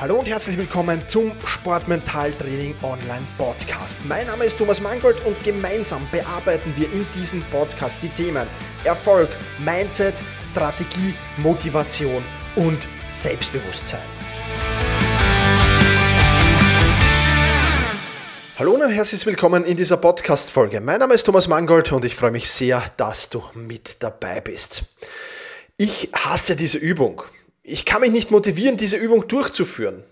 Hallo und herzlich willkommen zum Sportmentaltraining Online Podcast. Mein Name ist Thomas Mangold und gemeinsam bearbeiten wir in diesem Podcast die Themen Erfolg, Mindset, Strategie, Motivation und Selbstbewusstsein. Hallo und herzlich willkommen in dieser Podcast-Folge. Mein Name ist Thomas Mangold und ich freue mich sehr, dass du mit dabei bist. Ich hasse diese Übung. Ich kann mich nicht motivieren, diese Übung durchzuführen,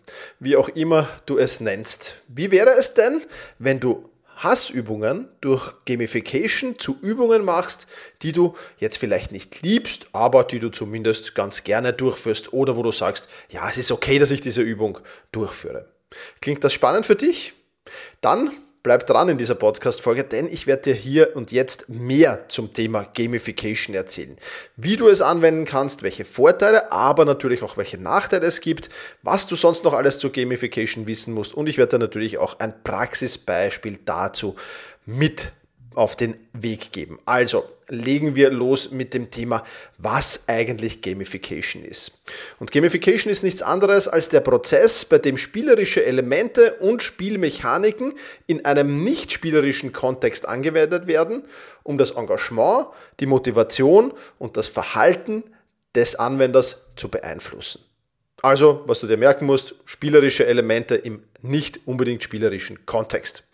wie auch immer du es nennst. Wie wäre es denn, wenn du Hassübungen durch Gamification zu Übungen machst, die du jetzt vielleicht nicht liebst, aber die du zumindest ganz gerne durchführst oder wo du sagst, ja, es ist okay, dass ich diese Übung durchführe. Klingt das spannend für dich? Dann Bleib dran in dieser Podcast-Folge, denn ich werde dir hier und jetzt mehr zum Thema Gamification erzählen. Wie du es anwenden kannst, welche Vorteile, aber natürlich auch welche Nachteile es gibt, was du sonst noch alles zu Gamification wissen musst und ich werde dir natürlich auch ein Praxisbeispiel dazu mit auf den Weg geben. Also legen wir los mit dem Thema, was eigentlich Gamification ist. Und Gamification ist nichts anderes als der Prozess, bei dem spielerische Elemente und Spielmechaniken in einem nicht spielerischen Kontext angewendet werden, um das Engagement, die Motivation und das Verhalten des Anwenders zu beeinflussen. Also, was du dir merken musst, spielerische Elemente im nicht unbedingt spielerischen Kontext.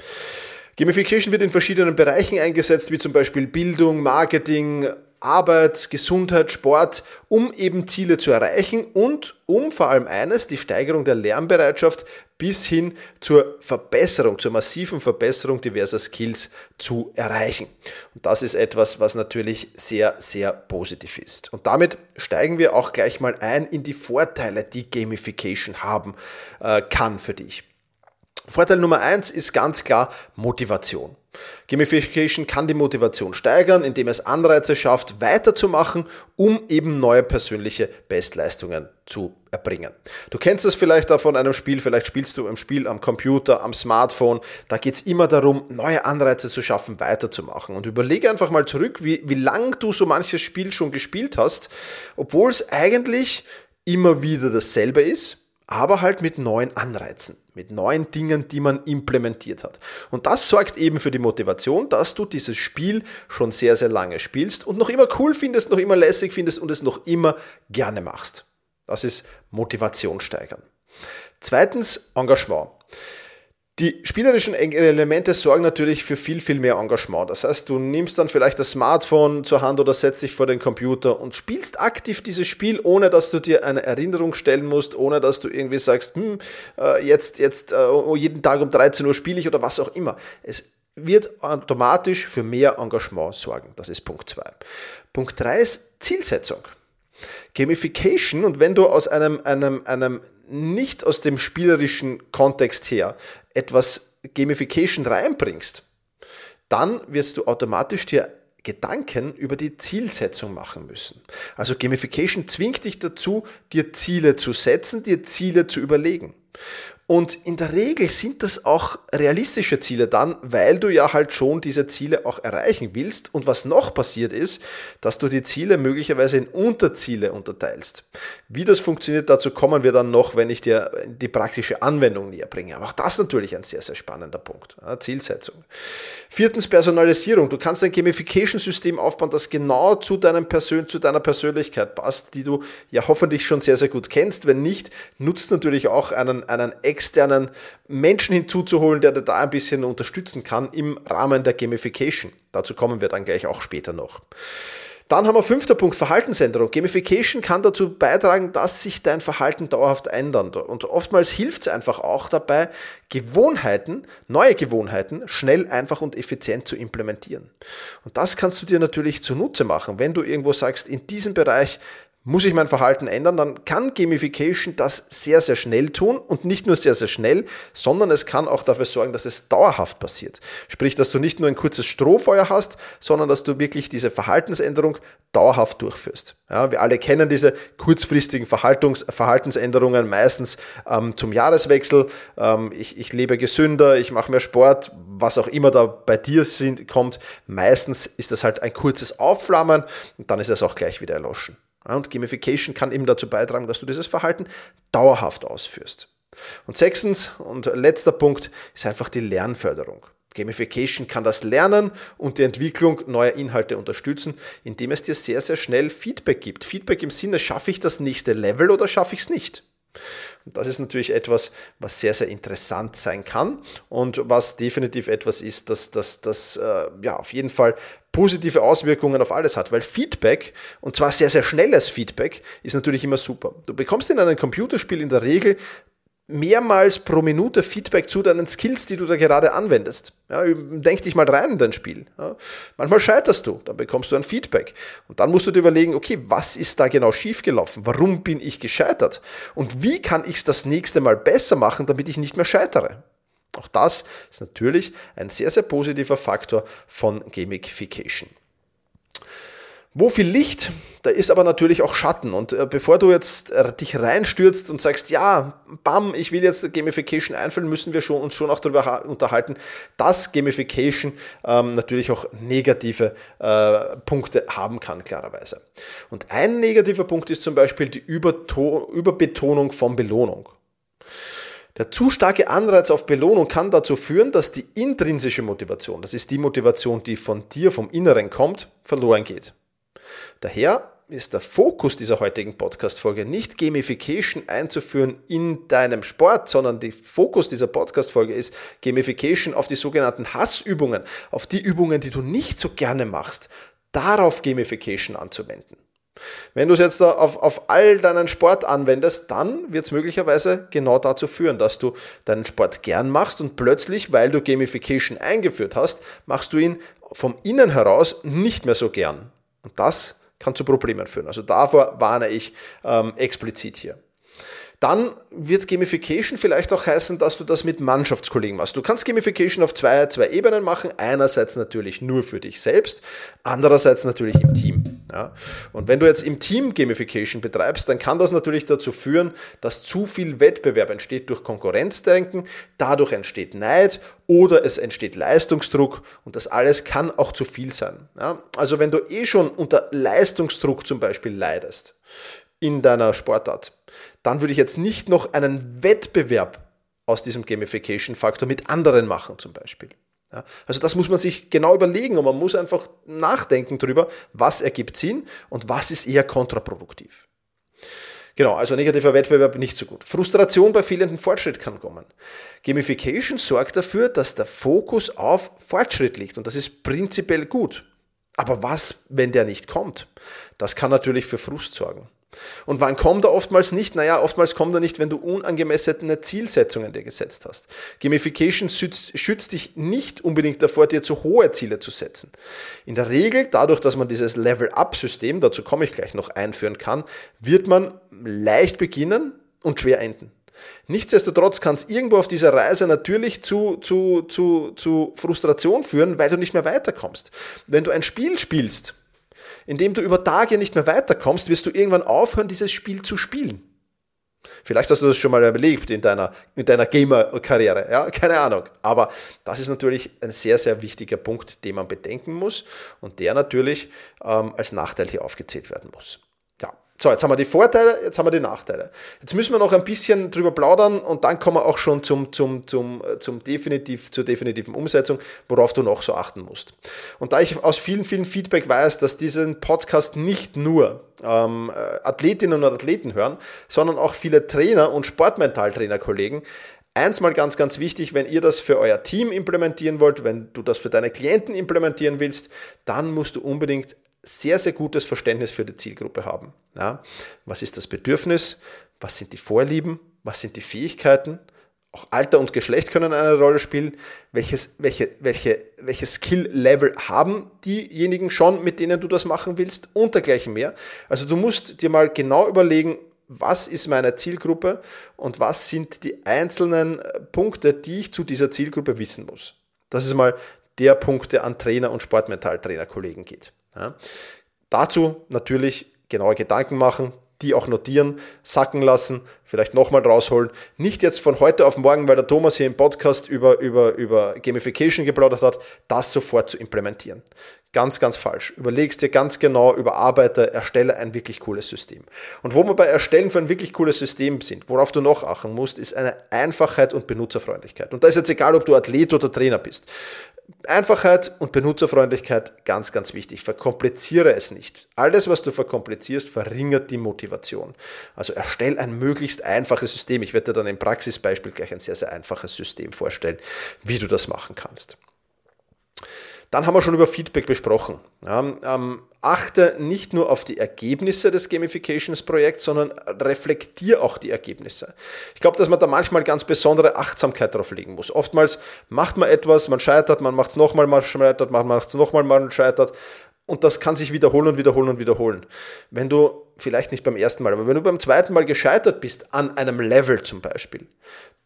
Gamification wird in verschiedenen Bereichen eingesetzt, wie zum Beispiel Bildung, Marketing, Arbeit, Gesundheit, Sport, um eben Ziele zu erreichen und um vor allem eines, die Steigerung der Lernbereitschaft bis hin zur Verbesserung, zur massiven Verbesserung diverser Skills zu erreichen. Und das ist etwas, was natürlich sehr, sehr positiv ist. Und damit steigen wir auch gleich mal ein in die Vorteile, die Gamification haben äh, kann für dich. Vorteil Nummer eins ist ganz klar Motivation. Gamification kann die Motivation steigern, indem es Anreize schafft, weiterzumachen, um eben neue persönliche Bestleistungen zu erbringen. Du kennst es vielleicht auch von einem Spiel, vielleicht spielst du ein Spiel am Computer, am Smartphone. Da geht es immer darum, neue Anreize zu schaffen, weiterzumachen. Und überlege einfach mal zurück, wie, wie lang du so manches Spiel schon gespielt hast, obwohl es eigentlich immer wieder dasselbe ist aber halt mit neuen Anreizen, mit neuen Dingen, die man implementiert hat. Und das sorgt eben für die Motivation, dass du dieses Spiel schon sehr, sehr lange spielst und noch immer cool findest, noch immer lässig findest und es noch immer gerne machst. Das ist Motivation steigern. Zweitens Engagement. Die spielerischen Elemente sorgen natürlich für viel, viel mehr Engagement. Das heißt, du nimmst dann vielleicht das Smartphone zur Hand oder setzt dich vor den Computer und spielst aktiv dieses Spiel, ohne dass du dir eine Erinnerung stellen musst, ohne dass du irgendwie sagst, hm, äh, jetzt, jetzt äh, oh, jeden Tag um 13 Uhr spiele ich oder was auch immer. Es wird automatisch für mehr Engagement sorgen. Das ist Punkt 2. Punkt 3 ist Zielsetzung. Gamification und wenn du aus einem, einem, einem nicht aus dem spielerischen Kontext her etwas Gamification reinbringst, dann wirst du automatisch dir Gedanken über die Zielsetzung machen müssen. Also Gamification zwingt dich dazu, dir Ziele zu setzen, dir Ziele zu überlegen. Und in der Regel sind das auch realistische Ziele dann, weil du ja halt schon diese Ziele auch erreichen willst. Und was noch passiert ist, dass du die Ziele möglicherweise in Unterziele unterteilst. Wie das funktioniert, dazu kommen wir dann noch, wenn ich dir die praktische Anwendung näher bringe. Aber auch das natürlich ein sehr, sehr spannender Punkt. Zielsetzung. Viertens Personalisierung. Du kannst ein Gamification-System aufbauen, das genau zu, deinem Persön zu deiner Persönlichkeit passt, die du ja hoffentlich schon sehr, sehr gut kennst. Wenn nicht, nutzt natürlich auch einen, einen externen Menschen hinzuzuholen, der da ein bisschen unterstützen kann im Rahmen der Gamification. Dazu kommen wir dann gleich auch später noch. Dann haben wir fünfter Punkt, Verhaltensänderung. Gamification kann dazu beitragen, dass sich dein Verhalten dauerhaft ändert. Und oftmals hilft es einfach auch dabei, Gewohnheiten, neue Gewohnheiten schnell, einfach und effizient zu implementieren. Und das kannst du dir natürlich zunutze machen, wenn du irgendwo sagst, in diesem Bereich muss ich mein Verhalten ändern, dann kann Gamification das sehr, sehr schnell tun und nicht nur sehr, sehr schnell, sondern es kann auch dafür sorgen, dass es dauerhaft passiert. Sprich, dass du nicht nur ein kurzes Strohfeuer hast, sondern dass du wirklich diese Verhaltensänderung dauerhaft durchführst. Ja, wir alle kennen diese kurzfristigen Verhaltungs Verhaltensänderungen meistens ähm, zum Jahreswechsel. Ähm, ich, ich lebe gesünder, ich mache mehr Sport, was auch immer da bei dir sind, kommt. Meistens ist das halt ein kurzes Aufflammen und dann ist es auch gleich wieder erloschen. Und Gamification kann eben dazu beitragen, dass du dieses Verhalten dauerhaft ausführst. Und sechstens und letzter Punkt ist einfach die Lernförderung. Gamification kann das Lernen und die Entwicklung neuer Inhalte unterstützen, indem es dir sehr, sehr schnell Feedback gibt. Feedback im Sinne, schaffe ich das nächste Level oder schaffe ich es nicht? Und das ist natürlich etwas, was sehr, sehr interessant sein kann und was definitiv etwas ist, das, das, das äh, ja, auf jeden Fall positive Auswirkungen auf alles hat, weil Feedback, und zwar sehr, sehr schnelles Feedback, ist natürlich immer super. Du bekommst in einem Computerspiel in der Regel mehrmals pro Minute Feedback zu deinen Skills, die du da gerade anwendest. Ja, denk dich mal rein in dein Spiel. Ja, manchmal scheiterst du, dann bekommst du ein Feedback. Und dann musst du dir überlegen, okay, was ist da genau schiefgelaufen? Warum bin ich gescheitert? Und wie kann ich es das nächste Mal besser machen, damit ich nicht mehr scheitere? Auch das ist natürlich ein sehr, sehr positiver Faktor von Gamification. Wo viel Licht, da ist aber natürlich auch Schatten. Und äh, bevor du jetzt äh, dich reinstürzt und sagst, ja, bam, ich will jetzt Gamification einführen, müssen wir schon, uns schon auch darüber unterhalten, dass Gamification ähm, natürlich auch negative äh, Punkte haben kann, klarerweise. Und ein negativer Punkt ist zum Beispiel die Überto Überbetonung von Belohnung. Der zu starke Anreiz auf Belohnung kann dazu führen, dass die intrinsische Motivation, das ist die Motivation, die von dir, vom Inneren kommt, verloren geht. Daher ist der Fokus dieser heutigen Podcast-Folge nicht Gamification einzuführen in deinem Sport, sondern der Fokus dieser Podcast-Folge ist Gamification auf die sogenannten Hassübungen, auf die Übungen, die du nicht so gerne machst, darauf Gamification anzuwenden. Wenn du es jetzt auf, auf all deinen Sport anwendest, dann wird es möglicherweise genau dazu führen, dass du deinen Sport gern machst und plötzlich, weil du Gamification eingeführt hast, machst du ihn vom Innen heraus nicht mehr so gern. Und das kann zu Problemen führen. Also davor warne ich ähm, explizit hier. Dann wird Gamification vielleicht auch heißen, dass du das mit Mannschaftskollegen machst. Du kannst Gamification auf zwei, zwei Ebenen machen. Einerseits natürlich nur für dich selbst, andererseits natürlich im Team. Ja? Und wenn du jetzt im Team Gamification betreibst, dann kann das natürlich dazu führen, dass zu viel Wettbewerb entsteht durch Konkurrenzdenken, dadurch entsteht Neid oder es entsteht Leistungsdruck und das alles kann auch zu viel sein. Ja? Also wenn du eh schon unter Leistungsdruck zum Beispiel leidest in deiner Sportart, dann würde ich jetzt nicht noch einen Wettbewerb aus diesem Gamification-Faktor mit anderen machen zum Beispiel. Ja, also das muss man sich genau überlegen und man muss einfach nachdenken darüber, was ergibt Sinn und was ist eher kontraproduktiv. Genau, also negativer Wettbewerb nicht so gut. Frustration bei fehlendem Fortschritt kann kommen. Gamification sorgt dafür, dass der Fokus auf Fortschritt liegt und das ist prinzipiell gut. Aber was, wenn der nicht kommt? Das kann natürlich für Frust sorgen. Und wann kommt er oftmals nicht? Naja, oftmals kommt er nicht, wenn du unangemessene Zielsetzungen dir gesetzt hast. Gamification schützt, schützt, dich nicht unbedingt davor, dir zu hohe Ziele zu setzen. In der Regel, dadurch, dass man dieses Level-Up-System, dazu komme ich gleich noch, einführen kann, wird man leicht beginnen und schwer enden. Nichtsdestotrotz kann es irgendwo auf dieser Reise natürlich zu, zu, zu, zu Frustration führen, weil du nicht mehr weiterkommst. Wenn du ein Spiel spielst, indem du über Tage nicht mehr weiterkommst, wirst du irgendwann aufhören, dieses Spiel zu spielen. Vielleicht hast du das schon mal überlegt in deiner, in deiner Gamer-Karriere, ja, keine Ahnung. Aber das ist natürlich ein sehr, sehr wichtiger Punkt, den man bedenken muss und der natürlich ähm, als Nachteil hier aufgezählt werden muss. So, jetzt haben wir die Vorteile, jetzt haben wir die Nachteile. Jetzt müssen wir noch ein bisschen drüber plaudern und dann kommen wir auch schon zum, zum, zum, äh, zum definitiv, zur definitiven Umsetzung, worauf du noch so achten musst. Und da ich aus vielen, vielen Feedback weiß, dass diesen Podcast nicht nur ähm, äh, Athletinnen und Athleten hören, sondern auch viele Trainer und Sportmentaltrainer-Kollegen, Eins mal ganz, ganz wichtig, wenn ihr das für euer Team implementieren wollt, wenn du das für deine Klienten implementieren willst, dann musst du unbedingt sehr, sehr gutes Verständnis für die Zielgruppe haben. Ja, was ist das Bedürfnis? Was sind die Vorlieben? Was sind die Fähigkeiten? Auch Alter und Geschlecht können eine Rolle spielen. Welches, welche, welche, welches Skill-Level haben diejenigen schon, mit denen du das machen willst und dergleichen mehr. Also du musst dir mal genau überlegen, was ist meine Zielgruppe und was sind die einzelnen Punkte, die ich zu dieser Zielgruppe wissen muss. Das ist mal der Punkt, der an Trainer und Sportmentaltrainer-Kollegen geht. Ja. Dazu natürlich genaue Gedanken machen, die auch notieren, sacken lassen, vielleicht nochmal rausholen. Nicht jetzt von heute auf morgen, weil der Thomas hier im Podcast über, über, über Gamification geplaudert hat, das sofort zu implementieren. Ganz, ganz falsch. Überlegst dir ganz genau, überarbeite, erstelle ein wirklich cooles System. Und wo wir bei Erstellen für ein wirklich cooles System sind, worauf du noch achten musst, ist eine Einfachheit und Benutzerfreundlichkeit. Und da ist jetzt egal, ob du Athlet oder Trainer bist. Einfachheit und Benutzerfreundlichkeit ganz, ganz wichtig. Verkompliziere es nicht. Alles, was du verkomplizierst, verringert die Motivation. Also erstell ein möglichst einfaches System. Ich werde dir dann im Praxisbeispiel gleich ein sehr, sehr einfaches System vorstellen, wie du das machen kannst. Dann haben wir schon über Feedback besprochen. Ja, ähm, achte nicht nur auf die Ergebnisse des Gamifications-Projekts, sondern reflektiere auch die Ergebnisse. Ich glaube, dass man da manchmal ganz besondere Achtsamkeit drauf legen muss. Oftmals macht man etwas, man scheitert, man macht es nochmal, man scheitert, man macht es nochmal, man scheitert. Und das kann sich wiederholen und wiederholen und wiederholen. Wenn du, vielleicht nicht beim ersten Mal, aber wenn du beim zweiten Mal gescheitert bist, an einem Level zum Beispiel,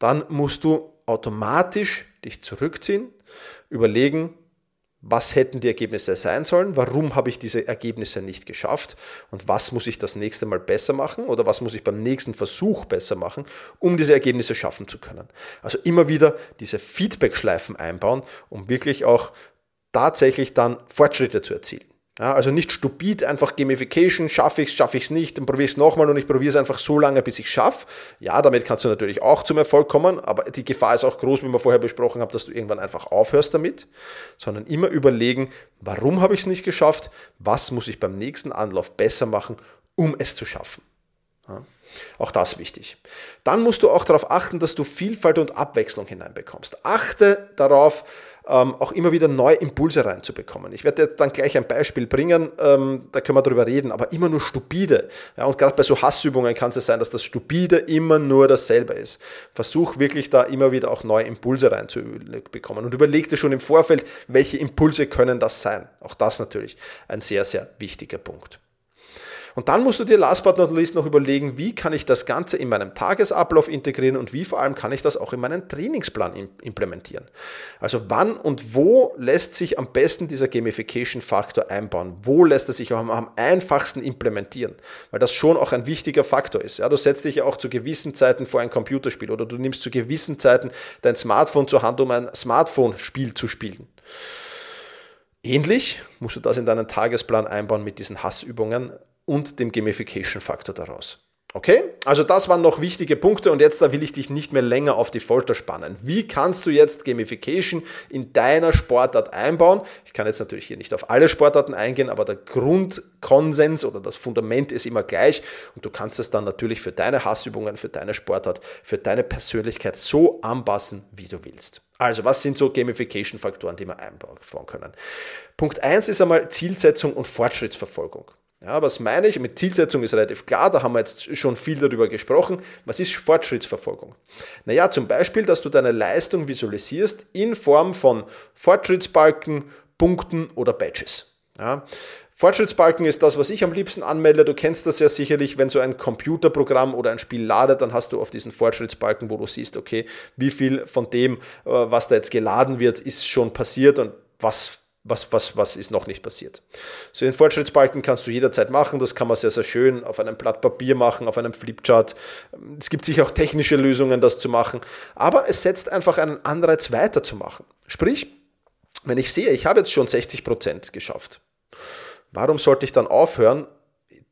dann musst du automatisch dich zurückziehen, überlegen, was hätten die Ergebnisse sein sollen, warum habe ich diese Ergebnisse nicht geschafft und was muss ich das nächste Mal besser machen oder was muss ich beim nächsten Versuch besser machen, um diese Ergebnisse schaffen zu können. Also immer wieder diese Feedback-Schleifen einbauen, um wirklich auch tatsächlich dann Fortschritte zu erzielen. Ja, also nicht stupid, einfach Gamification, schaffe ich es, schaffe ich es nicht, dann probiere ich es nochmal und ich probiere es einfach so lange, bis ich schaffe. Ja, damit kannst du natürlich auch zum Erfolg kommen, aber die Gefahr ist auch groß, wie wir vorher besprochen haben, dass du irgendwann einfach aufhörst damit, sondern immer überlegen, warum habe ich es nicht geschafft, was muss ich beim nächsten Anlauf besser machen, um es zu schaffen. Ja, auch das wichtig. Dann musst du auch darauf achten, dass du Vielfalt und Abwechslung hineinbekommst. Achte darauf, ähm, auch immer wieder neue Impulse reinzubekommen. Ich werde jetzt dann gleich ein Beispiel bringen, ähm, da können wir darüber reden, aber immer nur stupide. Ja, und gerade bei so Hassübungen kann es sein, dass das stupide immer nur dasselbe ist. Versuch wirklich da immer wieder auch neue Impulse reinzubekommen und überleg dir schon im Vorfeld, welche Impulse können das sein. Auch das natürlich ein sehr, sehr wichtiger Punkt. Und dann musst du dir last but not least noch überlegen, wie kann ich das Ganze in meinem Tagesablauf integrieren und wie vor allem kann ich das auch in meinen Trainingsplan implementieren. Also wann und wo lässt sich am besten dieser Gamification-Faktor einbauen? Wo lässt er sich am, am einfachsten implementieren? Weil das schon auch ein wichtiger Faktor ist. Ja, du setzt dich ja auch zu gewissen Zeiten vor ein Computerspiel oder du nimmst zu gewissen Zeiten dein Smartphone zur Hand, um ein Smartphone-Spiel zu spielen. Ähnlich musst du das in deinen Tagesplan einbauen mit diesen Hassübungen und dem Gamification-Faktor daraus. Okay? Also das waren noch wichtige Punkte und jetzt da will ich dich nicht mehr länger auf die Folter spannen. Wie kannst du jetzt Gamification in deiner Sportart einbauen? Ich kann jetzt natürlich hier nicht auf alle Sportarten eingehen, aber der Grundkonsens oder das Fundament ist immer gleich und du kannst es dann natürlich für deine Hassübungen, für deine Sportart, für deine Persönlichkeit so anpassen, wie du willst. Also, was sind so Gamification-Faktoren, die wir einbauen können? Punkt 1 ist einmal Zielsetzung und Fortschrittsverfolgung. Ja, was meine ich? Mit Zielsetzung ist relativ klar, da haben wir jetzt schon viel darüber gesprochen. Was ist Fortschrittsverfolgung? Naja, zum Beispiel, dass du deine Leistung visualisierst in Form von Fortschrittsbalken, Punkten oder Badges. Ja, Fortschrittsbalken ist das, was ich am liebsten anmelde. Du kennst das ja sicherlich, wenn so ein Computerprogramm oder ein Spiel ladet, dann hast du auf diesen Fortschrittsbalken, wo du siehst, okay, wie viel von dem, äh, was da jetzt geladen wird, ist schon passiert und was was, was, was ist noch nicht passiert. So den Fortschrittsbalken kannst du jederzeit machen, das kann man sehr, sehr schön auf einem Blatt Papier machen, auf einem Flipchart. Es gibt sicher auch technische Lösungen, das zu machen, aber es setzt einfach einen Anreiz weiterzumachen. Sprich, wenn ich sehe, ich habe jetzt schon 60 Prozent geschafft, warum sollte ich dann aufhören,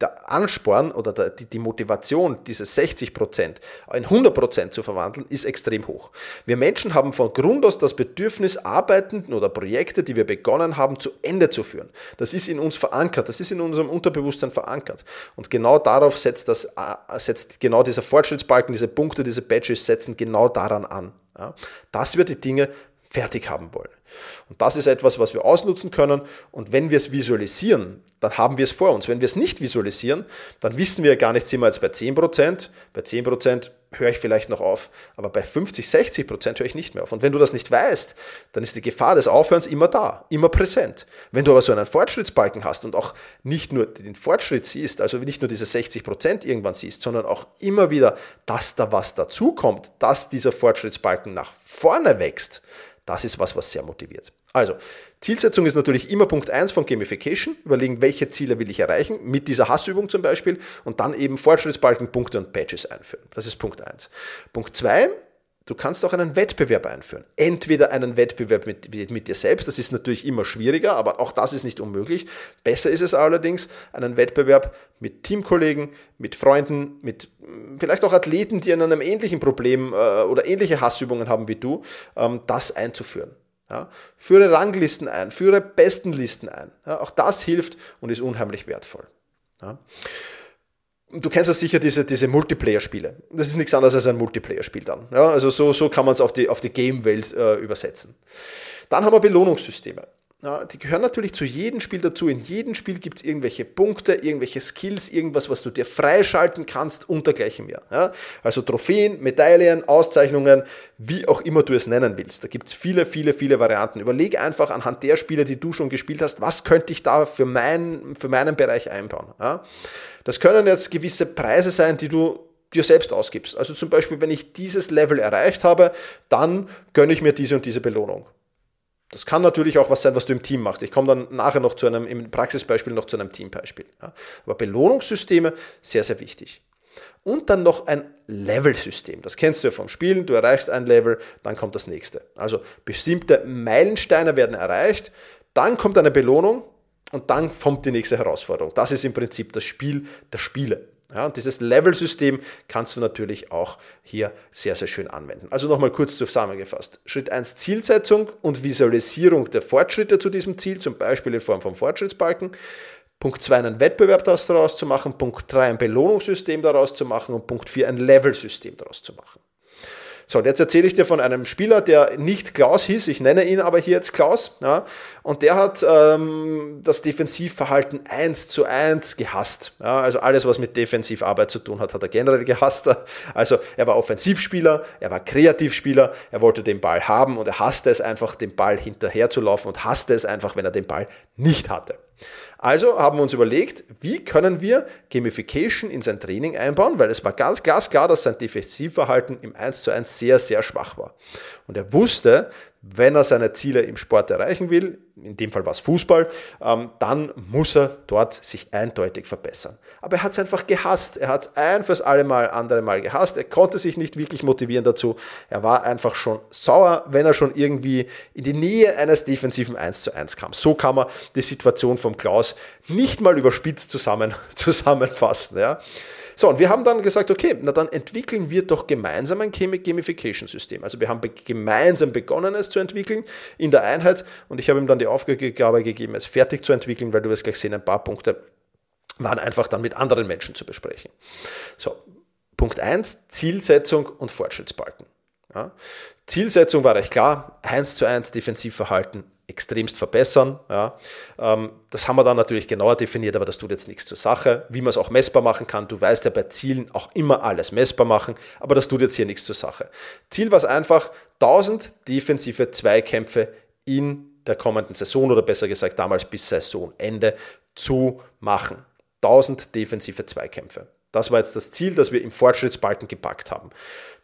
der Ansporn oder die, Motivation, diese 60 Prozent in 100 Prozent zu verwandeln, ist extrem hoch. Wir Menschen haben von Grund aus das Bedürfnis, Arbeiten oder Projekte, die wir begonnen haben, zu Ende zu führen. Das ist in uns verankert, das ist in unserem Unterbewusstsein verankert. Und genau darauf setzt, das, äh, setzt genau dieser Fortschrittsbalken, diese Punkte, diese Badges setzen genau daran an. Ja, dass wir die Dinge fertig haben wollen. Und das ist etwas, was wir ausnutzen können. Und wenn wir es visualisieren, dann haben wir es vor uns. Wenn wir es nicht visualisieren, dann wissen wir gar nicht, sind wir jetzt bei 10%. Bei 10% höre ich vielleicht noch auf, aber bei 50, 60% höre ich nicht mehr auf. Und wenn du das nicht weißt, dann ist die Gefahr des Aufhörens immer da, immer präsent. Wenn du aber so einen Fortschrittsbalken hast und auch nicht nur den Fortschritt siehst, also nicht nur diese 60% irgendwann siehst, sondern auch immer wieder, dass da was dazukommt, dass dieser Fortschrittsbalken nach vorne wächst, das ist was, was sehr motiviert. Also, Zielsetzung ist natürlich immer Punkt 1 von Gamification. Überlegen, welche Ziele will ich erreichen, mit dieser Hassübung zum Beispiel, und dann eben Fortschrittsbalken, Punkte und Badges einführen. Das ist Punkt 1. Punkt 2 Du kannst auch einen Wettbewerb einführen. Entweder einen Wettbewerb mit, mit dir selbst, das ist natürlich immer schwieriger, aber auch das ist nicht unmöglich. Besser ist es allerdings, einen Wettbewerb mit Teamkollegen, mit Freunden, mit hm, vielleicht auch Athleten, die an einem ähnlichen Problem äh, oder ähnliche Hassübungen haben wie du, ähm, das einzuführen. Ja, führe Ranglisten ein, führe Bestenlisten ein. Ja, auch das hilft und ist unheimlich wertvoll. Ja. Du kennst ja sicher diese, diese Multiplayer-Spiele. Das ist nichts anderes als ein Multiplayer-Spiel dann. Also so, so kann man es auf die, auf die Game-Welt äh, übersetzen. Dann haben wir Belohnungssysteme. Ja, die gehören natürlich zu jedem Spiel dazu. In jedem Spiel gibt es irgendwelche Punkte, irgendwelche Skills, irgendwas, was du dir freischalten kannst und dergleichen mehr. Ja, also Trophäen, Medaillen, Auszeichnungen, wie auch immer du es nennen willst. Da gibt es viele, viele, viele Varianten. Überlege einfach anhand der Spiele, die du schon gespielt hast, was könnte ich da für, mein, für meinen Bereich einbauen. Ja, das können jetzt gewisse Preise sein, die du dir selbst ausgibst. Also zum Beispiel, wenn ich dieses Level erreicht habe, dann gönne ich mir diese und diese Belohnung. Das kann natürlich auch was sein, was du im Team machst. Ich komme dann nachher noch zu einem, im Praxisbeispiel noch zu einem Teambeispiel. Ja. Aber Belohnungssysteme, sehr, sehr wichtig. Und dann noch ein Level-System. Das kennst du ja vom Spielen. Du erreichst ein Level, dann kommt das nächste. Also bestimmte Meilensteine werden erreicht, dann kommt eine Belohnung und dann kommt die nächste Herausforderung. Das ist im Prinzip das Spiel der Spiele. Ja, und dieses Level-System kannst du natürlich auch hier sehr, sehr schön anwenden. Also nochmal kurz zusammengefasst. Schritt 1 Zielsetzung und Visualisierung der Fortschritte zu diesem Ziel, zum Beispiel in Form von Fortschrittsbalken. Punkt 2 einen Wettbewerb daraus zu machen, Punkt 3 ein Belohnungssystem daraus zu machen und Punkt 4 ein Level-System daraus zu machen. So, und jetzt erzähle ich dir von einem Spieler, der nicht Klaus hieß, ich nenne ihn aber hier jetzt Klaus, ja, und der hat ähm, das Defensivverhalten 1 zu 1 gehasst. Ja, also alles, was mit Defensivarbeit zu tun hat, hat er generell gehasst. Also er war Offensivspieler, er war Kreativspieler, er wollte den Ball haben und er hasste es einfach, den Ball hinterher zu laufen und hasste es einfach, wenn er den Ball nicht hatte. Also haben wir uns überlegt, wie können wir Gamification in sein Training einbauen, weil es war ganz glasklar, dass sein Defensivverhalten im 1 zu 1 sehr, sehr schwach war. Und er wusste, wenn er seine Ziele im Sport erreichen will, in dem Fall war es Fußball, ähm, dann muss er dort sich eindeutig verbessern. Aber er hat es einfach gehasst. Er hat es ein fürs alle Mal, andere Mal gehasst. Er konnte sich nicht wirklich motivieren dazu. Er war einfach schon sauer, wenn er schon irgendwie in die Nähe eines defensiven 1 zu 1 kam. So kann man die Situation vom Klaus nicht mal überspitzt zusammen, zusammenfassen. Ja. So, und wir haben dann gesagt, okay, na dann entwickeln wir doch gemeinsam ein Gamification-System. Also wir haben gemeinsam begonnen, es zu entwickeln in der Einheit und ich habe ihm dann die Aufgabe gegeben, es fertig zu entwickeln, weil du wirst gleich sehen, ein paar Punkte waren einfach dann mit anderen Menschen zu besprechen. So, Punkt 1, Zielsetzung und Fortschrittsbalken. Ja. Zielsetzung war recht klar, 1 zu 1 Defensivverhalten extremst verbessern. Ja. Ähm, das haben wir dann natürlich genauer definiert, aber das tut jetzt nichts zur Sache. Wie man es auch messbar machen kann, du weißt ja bei Zielen auch immer alles messbar machen, aber das tut jetzt hier nichts zur Sache. Ziel war es einfach, 1000 defensive Zweikämpfe in der kommenden Saison oder besser gesagt damals bis Saisonende zu machen. 1000 defensive Zweikämpfe. Das war jetzt das Ziel, das wir im Fortschrittsbalken gepackt haben.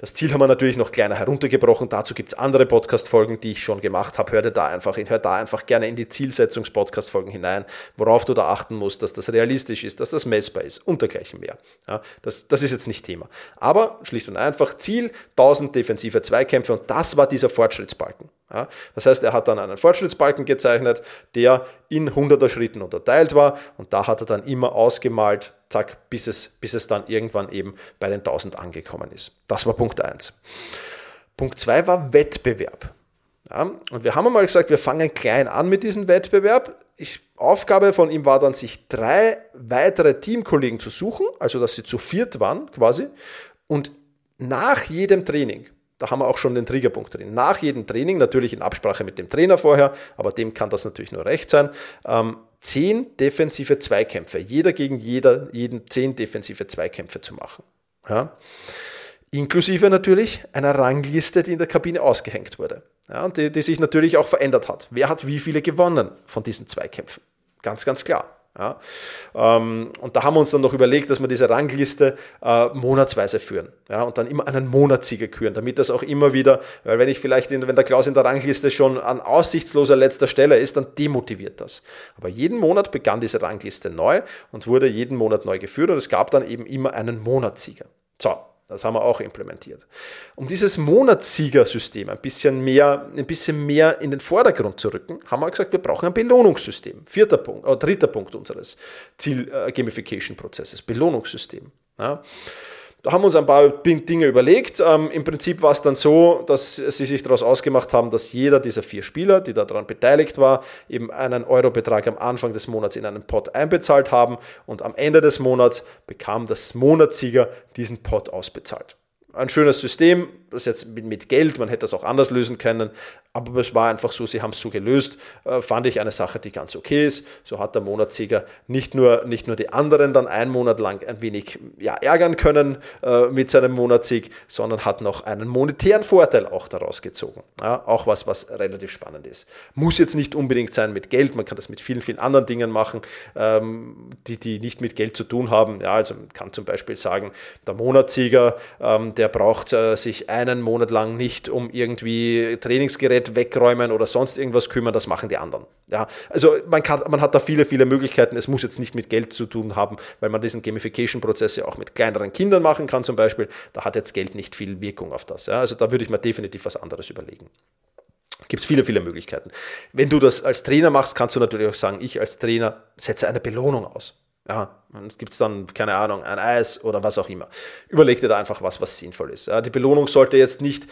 Das Ziel haben wir natürlich noch kleiner heruntergebrochen. Dazu gibt es andere Podcast-Folgen, die ich schon gemacht habe. Hör da einfach hör da einfach gerne in die Zielsetzungs-Podcast-Folgen hinein, worauf du da achten musst, dass das realistisch ist, dass das messbar ist und dergleichen mehr. Ja, das, das ist jetzt nicht Thema. Aber schlicht und einfach Ziel, 1000 defensive Zweikämpfe und das war dieser Fortschrittsbalken. Ja, das heißt, er hat dann einen Fortschrittsbalken gezeichnet, der in 100er Schritten unterteilt war und da hat er dann immer ausgemalt, zack, bis es, bis es dann irgendwann eben bei den 1000 angekommen ist. Das war Punkt 1. Punkt 2 war Wettbewerb. Ja, und wir haben einmal gesagt, wir fangen klein an mit diesem Wettbewerb. Ich, Aufgabe von ihm war dann, sich drei weitere Teamkollegen zu suchen, also dass sie zu viert waren quasi, und nach jedem Training, da haben wir auch schon den Triggerpunkt drin. Nach jedem Training, natürlich in Absprache mit dem Trainer vorher, aber dem kann das natürlich nur recht sein, ähm, zehn defensive Zweikämpfe, jeder gegen jeder, jeden zehn defensive Zweikämpfe zu machen. Ja? Inklusive natürlich einer Rangliste, die in der Kabine ausgehängt wurde. Ja, und die, die sich natürlich auch verändert hat. Wer hat wie viele gewonnen von diesen Zweikämpfen? Ganz, ganz klar. Ja? Ähm, und da haben wir uns dann noch überlegt, dass wir diese Rangliste äh, monatsweise führen ja? und dann immer einen Monatssieger küren, damit das auch immer wieder, weil wenn ich vielleicht, in, wenn der Klaus in der Rangliste schon an aussichtsloser letzter Stelle ist, dann demotiviert das. Aber jeden Monat begann diese Rangliste neu und wurde jeden Monat neu geführt und es gab dann eben immer einen Monatssieger. So, das haben wir auch implementiert. Um dieses Monatssiegersystem ein bisschen mehr, ein bisschen mehr in den Vordergrund zu rücken, haben wir gesagt, wir brauchen ein Belohnungssystem. Vierter Punkt, äh, dritter Punkt unseres Ziel-Gamification-Prozesses, Belohnungssystem. Ja. Da haben wir uns ein paar Dinge überlegt. Ähm, Im Prinzip war es dann so, dass sie sich daraus ausgemacht haben, dass jeder dieser vier Spieler, die daran beteiligt war, eben einen Eurobetrag am Anfang des Monats in einen Pot einbezahlt haben und am Ende des Monats bekam das Monatssieger diesen Pot ausbezahlt. Ein schönes System, das jetzt mit Geld, man hätte das auch anders lösen können, aber es war einfach so, sie haben es so gelöst, äh, fand ich eine Sache, die ganz okay ist. So hat der Monatssieger nicht nur, nicht nur die anderen dann einen Monat lang ein wenig ja, ärgern können äh, mit seinem Monatssieg, sondern hat noch einen monetären Vorteil auch daraus gezogen. Ja, auch was, was relativ spannend ist. Muss jetzt nicht unbedingt sein mit Geld, man kann das mit vielen, vielen anderen Dingen machen, ähm, die, die nicht mit Geld zu tun haben. Ja, also man kann zum Beispiel sagen, der Monatssieger, ähm, der braucht äh, sich einen Monat lang nicht um irgendwie Trainingsgeräte Bett wegräumen oder sonst irgendwas kümmern, das machen die anderen. Ja, also man, kann, man hat da viele, viele Möglichkeiten. Es muss jetzt nicht mit Geld zu tun haben, weil man diesen Gamification-Prozess ja auch mit kleineren Kindern machen kann zum Beispiel. Da hat jetzt Geld nicht viel Wirkung auf das. Ja, also da würde ich mir definitiv was anderes überlegen. Gibt es viele, viele Möglichkeiten. Wenn du das als Trainer machst, kannst du natürlich auch sagen, ich als Trainer setze eine Belohnung aus. Ja, gibt es dann, keine Ahnung, ein Eis oder was auch immer. Überleg dir da einfach was, was sinnvoll ist. Ja, die Belohnung sollte jetzt nicht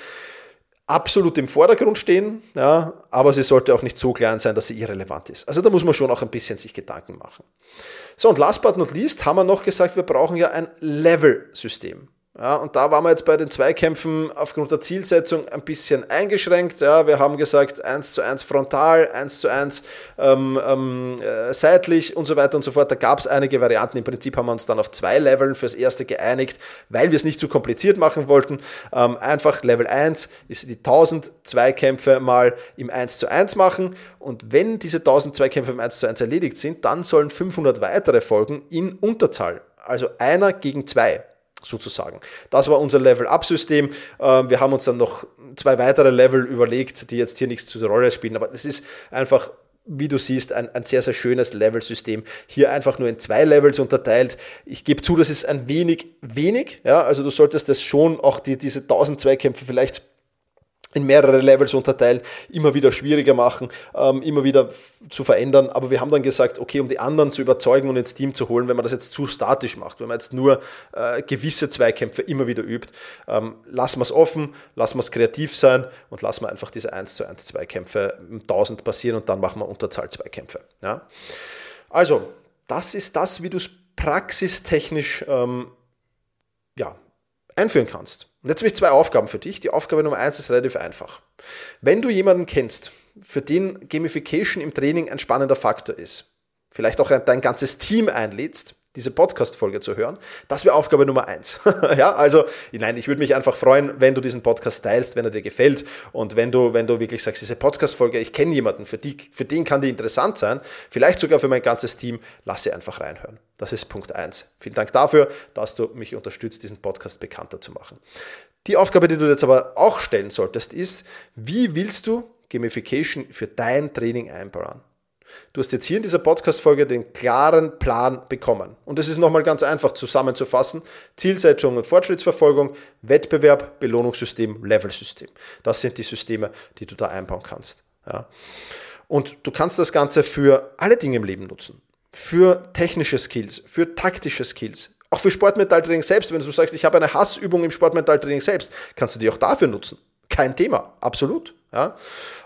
absolut im Vordergrund stehen, ja, aber sie sollte auch nicht so klein sein, dass sie irrelevant ist. Also da muss man schon auch ein bisschen sich Gedanken machen. So, und last but not least haben wir noch gesagt, wir brauchen ja ein Level-System. Ja, und da waren wir jetzt bei den Zweikämpfen aufgrund der Zielsetzung ein bisschen eingeschränkt. Ja, wir haben gesagt, 1 zu 1 frontal, 1 zu 1 ähm, ähm, äh, seitlich und so weiter und so fort. Da gab es einige Varianten. Im Prinzip haben wir uns dann auf zwei Leveln fürs erste geeinigt, weil wir es nicht zu kompliziert machen wollten. Ähm, einfach Level 1 ist die 1000 Zweikämpfe mal im 1 zu 1 machen. Und wenn diese 1000 Zweikämpfe im 1 zu 1 erledigt sind, dann sollen 500 weitere folgen in Unterzahl. Also einer gegen zwei sozusagen. Das war unser Level-Up-System. Ähm, wir haben uns dann noch zwei weitere Level überlegt, die jetzt hier nichts zu der Rolle spielen, aber es ist einfach wie du siehst, ein, ein sehr, sehr schönes Level-System. Hier einfach nur in zwei Levels unterteilt. Ich gebe zu, das ist ein wenig wenig. Ja, also du solltest das schon auch die, diese 1000 Zweikämpfe vielleicht in mehrere Levels unterteilen, immer wieder schwieriger machen, ähm, immer wieder zu verändern. Aber wir haben dann gesagt, okay, um die anderen zu überzeugen und ins Team zu holen, wenn man das jetzt zu statisch macht, wenn man jetzt nur äh, gewisse Zweikämpfe immer wieder übt, ähm, lassen wir es offen, lassen wir es kreativ sein und lassen wir einfach diese 1 zu 1 Zweikämpfe 1000 passieren und dann machen wir Unterzahl Zweikämpfe. Ja? Also, das ist das, wie du es praxistechnisch ähm, ja, einführen kannst. Und jetzt habe ich zwei Aufgaben für dich. Die Aufgabe Nummer eins ist relativ einfach. Wenn du jemanden kennst, für den Gamification im Training ein spannender Faktor ist, vielleicht auch dein ganzes Team einlädst, diese Podcast-Folge zu hören. Das wäre Aufgabe Nummer eins. ja, also, nein, ich würde mich einfach freuen, wenn du diesen Podcast teilst, wenn er dir gefällt und wenn du, wenn du wirklich sagst, diese Podcast-Folge, ich kenne jemanden, für, die, für den kann die interessant sein, vielleicht sogar für mein ganzes Team, lass sie einfach reinhören. Das ist Punkt eins. Vielen Dank dafür, dass du mich unterstützt, diesen Podcast bekannter zu machen. Die Aufgabe, die du jetzt aber auch stellen solltest, ist, wie willst du Gamification für dein Training einbauen? Du hast jetzt hier in dieser Podcast-Folge den klaren Plan bekommen. Und es ist nochmal ganz einfach zusammenzufassen. Zielsetzung und Fortschrittsverfolgung, Wettbewerb, Belohnungssystem, Levelsystem. Das sind die Systeme, die du da einbauen kannst. Ja. Und du kannst das Ganze für alle Dinge im Leben nutzen. Für technische Skills, für taktische Skills, auch für Sportmentaltraining selbst. Wenn du sagst, ich habe eine Hassübung im Sportmentaltraining selbst, kannst du die auch dafür nutzen. Kein Thema, absolut. Ja?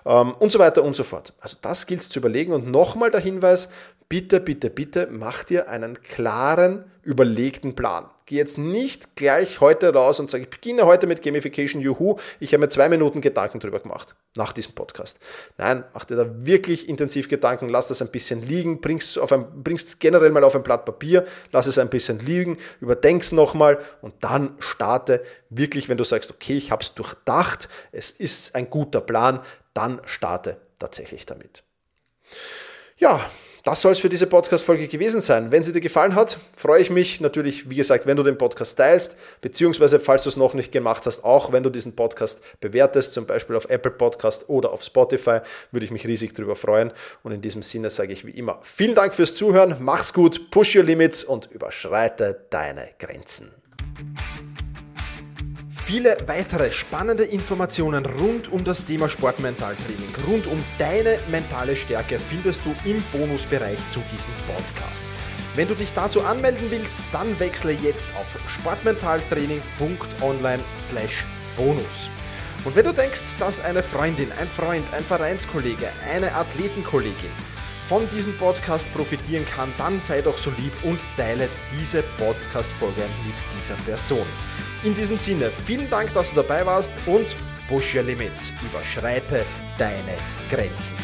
Ähm, und so weiter und so fort. Also das gilt es zu überlegen. Und nochmal der Hinweis, bitte, bitte, bitte, mach dir einen klaren, überlegten Plan. Geh jetzt nicht gleich heute raus und sage, ich beginne heute mit Gamification, juhu, ich habe mir zwei Minuten Gedanken drüber gemacht nach diesem Podcast. Nein, mach dir da wirklich intensiv Gedanken, lass das ein bisschen liegen, bringst es generell mal auf ein Blatt Papier, lass es ein bisschen liegen, überdenk es nochmal und dann starte wirklich, wenn du sagst, okay, ich habe es durchdacht, es ist ein guter Plan, dann starte tatsächlich damit. Ja, das soll es für diese Podcast-Folge gewesen sein. Wenn sie dir gefallen hat, freue ich mich natürlich, wie gesagt, wenn du den Podcast teilst, beziehungsweise, falls du es noch nicht gemacht hast, auch wenn du diesen Podcast bewertest, zum Beispiel auf Apple Podcast oder auf Spotify, würde ich mich riesig darüber freuen. Und in diesem Sinne sage ich wie immer, vielen Dank fürs Zuhören, mach's gut, push your limits und überschreite deine Grenzen. Viele weitere spannende Informationen rund um das Thema Sportmentaltraining, rund um deine mentale Stärke findest du im Bonusbereich zu diesem Podcast. Wenn du dich dazu anmelden willst, dann wechsle jetzt auf sportmentaltraining.online/bonus. Und wenn du denkst, dass eine Freundin, ein Freund, ein Vereinskollege, eine Athletenkollegin von diesem Podcast profitieren kann, dann sei doch so lieb und teile diese Podcast-Folge mit dieser Person. In diesem Sinne, vielen Dank, dass du dabei warst und push your limits, überschreite deine Grenzen.